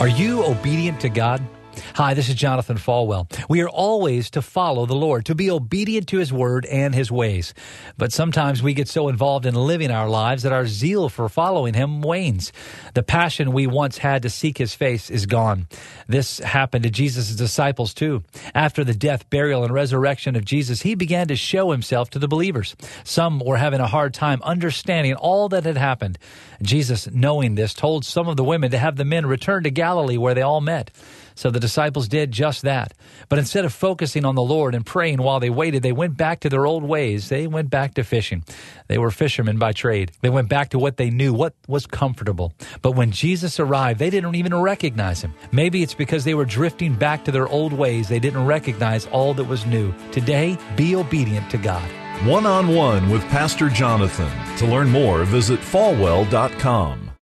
Are you obedient to God? Hi, this is Jonathan Falwell. We are always to follow the Lord, to be obedient to His word and His ways. But sometimes we get so involved in living our lives that our zeal for following Him wanes. The passion we once had to seek His face is gone. This happened to Jesus' disciples too. After the death, burial, and resurrection of Jesus, He began to show Himself to the believers. Some were having a hard time understanding all that had happened. Jesus, knowing this, told some of the women to have the men return to Galilee where they all met. So the disciples did just that. But instead of focusing on the Lord and praying while they waited, they went back to their old ways. They went back to fishing. They were fishermen by trade. They went back to what they knew, what was comfortable. But when Jesus arrived, they didn't even recognize him. Maybe it's because they were drifting back to their old ways. They didn't recognize all that was new. Today, be obedient to God. One on one with Pastor Jonathan. To learn more, visit falwell.com.